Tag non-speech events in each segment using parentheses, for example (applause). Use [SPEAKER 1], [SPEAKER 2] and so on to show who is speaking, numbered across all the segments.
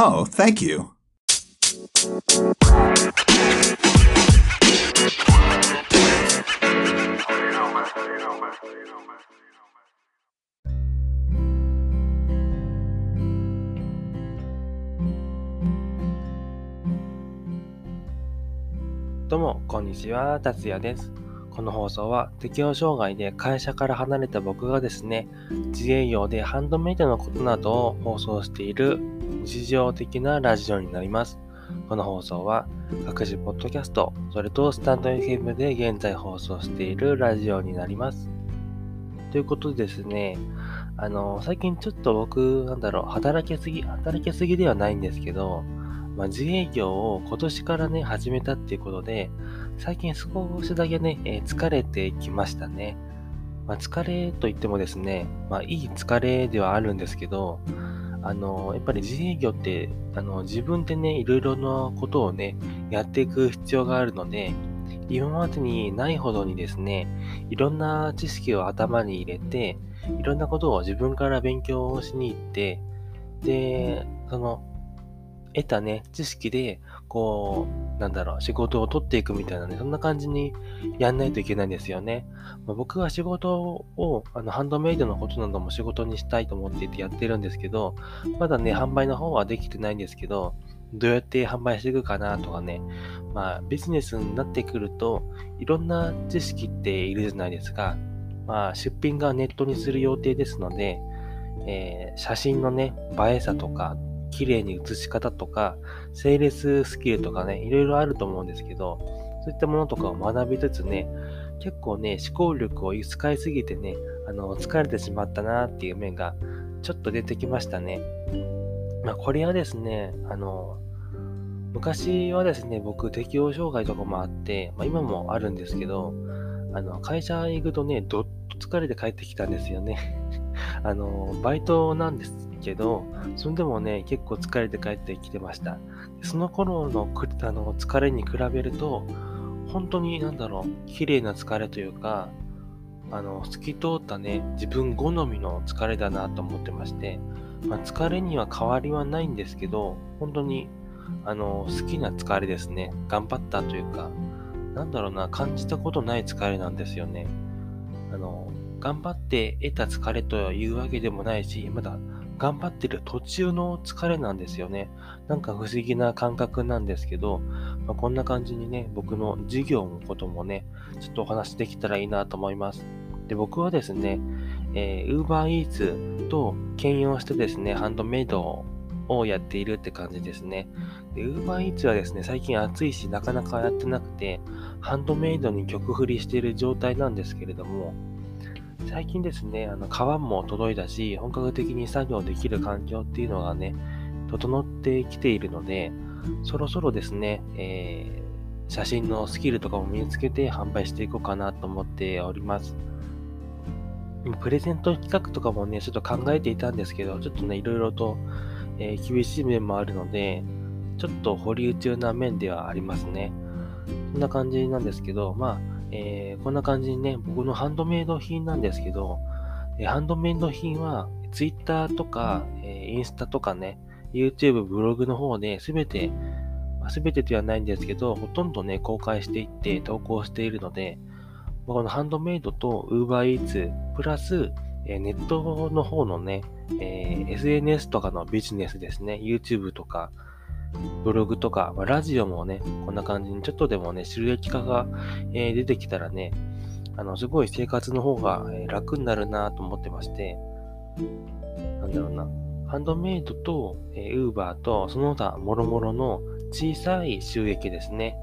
[SPEAKER 1] Oh, thank you.
[SPEAKER 2] どうも、こんにちは、達也です。この放送は適応障害で会社から離れた僕がですね、自営業でハンドメイドのことなどを放送している日常的なラジオになります。この放送は各種ポッドキャスト、それとスタンド FM で現在放送しているラジオになります。ということでですね、あの、最近ちょっと僕、なんだろう、働きすぎ、働きすぎではないんですけど、まあ、自営業を今年からね、始めたっていうことで、最近少しだけね、えー疲れてきましたね。まあ、疲れといってもですね、まあ、いい疲れではあるんですけど、あの、やっぱり自営業って、あの、自分でね、いろいろなことをね、やっていく必要があるので、今までにないほどにですね、いろんな知識を頭に入れて、いろんなことを自分から勉強しに行って、で、その、得たね、知識で、こう、なんだろう、仕事を取っていくみたいなね、そんな感じにやんないといけないんですよね。まあ僕は仕事を、あの、ハンドメイドのことなども仕事にしたいと思っていてやってるんですけど、まだね、販売の方はできてないんですけど、どうやって販売していくかなとかね、まあ、ビジネスになってくると、いろんな知識っているじゃないですか。まあ、出品がネットにする予定ですので、えー写真のね、映えさとか、綺麗に写し方とか、整列スキルとかね、いろいろあると思うんですけど、そういったものとかを学びつつね、結構ね、思考力を使いすぎてね、あの、疲れてしまったなっていう面がちょっと出てきましたね。まあ、これはですね、あの、昔はですね、僕、適応障害とかもあって、まあ、今もあるんですけど、あの、会社行くとね、どっと疲れて帰ってきたんですよね。(laughs) あの、バイトなんですけど、それでもね、結構疲れて帰ってきてました。その頃のあの疲れに比べると、本当になんだろう、綺麗な疲れというか、あの、透き通ったね、自分好みの疲れだなと思ってまして、まあ、疲れには変わりはないんですけど、本当に、あの、好きな疲れですね。頑張ったというか、なんだろうな、感じたことない疲れなんですよね。あの、頑張って得た疲れというわけでもないし、まだ頑張ってる途中の疲れなんですよね。なんか不思議な感覚なんですけど、まあ、こんな感じにね、僕の授業のこともね、ちょっとお話できたらいいなと思います。で、僕はですね、えー、UberEats と兼用してですね、ハンドメイドをやっているって感じですね。で、UberEats はですね、最近暑いし、なかなかやってなくて、ハンドメイドに曲振りしている状態なんですけれども、最近ですね、あの、皮も届いたし、本格的に作業できる環境っていうのがね、整ってきているので、そろそろですね、えー写真のスキルとかも身につけて販売していこうかなと思っております。プレゼント企画とかもね、ちょっと考えていたんですけど、ちょっとね、いろいろと、えー厳しい面もあるので、ちょっと保留中な面ではありますね。そんな感じなんですけど、まあ、えーこんな感じにね、僕のハンドメイド品なんですけど、えハンドメイド品は Twitter とか、えインスタとかね、YouTube、ブログの方で全て、まあ、全てではないんですけど、ほとんどね、公開していって投稿しているので、まあこのハンドメイドと UberEats プラス、えネットの方のね、え SNS とかのビジネスですね、YouTube とか、ブログとか、まあ、ラジオもね、こんな感じにちょっとでもね、収益化が、えー出てきたらね、あの、すごい生活の方が、えー楽になるなと思ってまして、なんだろうな、ハンドメイドと、えー、Uber と、その他、もろもろの小さい収益ですね。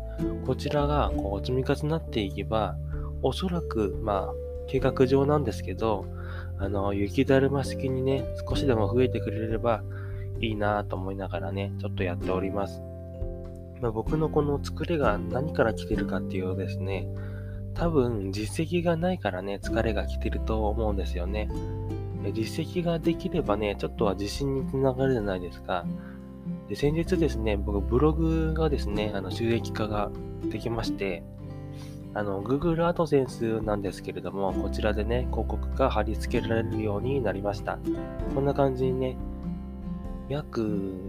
[SPEAKER 2] こちらが、こう、積み重なっていけば、おそらく、まあ、計画上なんですけど、あの、雪だるま式にね、少しでも増えてくれればいいなと思いながらね、ちょっとやっております。まあ、僕のこの作りが何から来てるかっていうとですね、多分実績がないからね、疲れが来てると思うんですよね。実績ができればね、ちょっとは自信につながるじゃないですか。で先日ですね、僕ブログがですね、あの収益化ができまして、あの Google AdSense なんですけれども、こちらでね、広告が貼り付けられるようになりました。こんな感じにね、約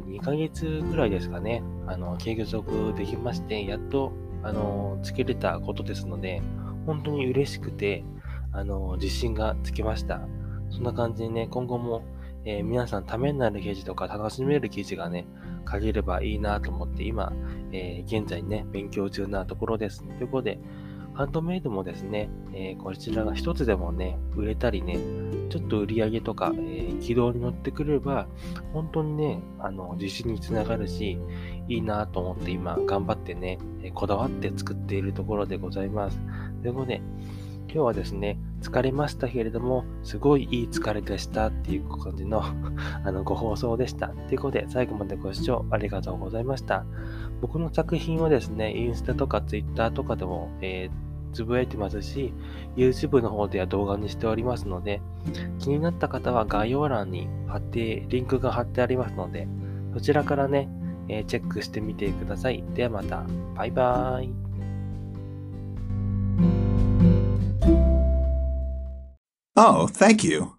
[SPEAKER 2] 2ヶ月ぐらいですかね、あの、継続できまして、やっと、あの、つけれたことですので、本当に嬉しくて、あの、自信がつきました。そんな感じでね、今後も、えー、皆さんためになる記事とか楽しめる記事がね、書ければいいなと思って、今、えー、現在ね、勉強中なところです。ということで、ハンドメイドもですね、えー、こちらが一つでもね、売れたりね、ちょっと売り上げとか、えー、軌道に乗ってくれば、本当にね、あの、自信につながるし、いいなと思って今、頑張ってね、えこだわって作っているところでございます。ということで、今日はですね、疲れましたけれども、すごいいい疲れでしたっていう感じの (laughs) あのご放送でした。ということで、最後までご視聴ありがとうございました。僕の作品はですね、インスタとかツイッターとかでも、えー、つぶやいてますし、YouTube の方では動画にしておりますので、気になった方は概要欄に貼って、リンクが貼ってありますので、そちらからね、え、チェックしてみてください。ではまた。バイバーイ。
[SPEAKER 1] Oh, thank you.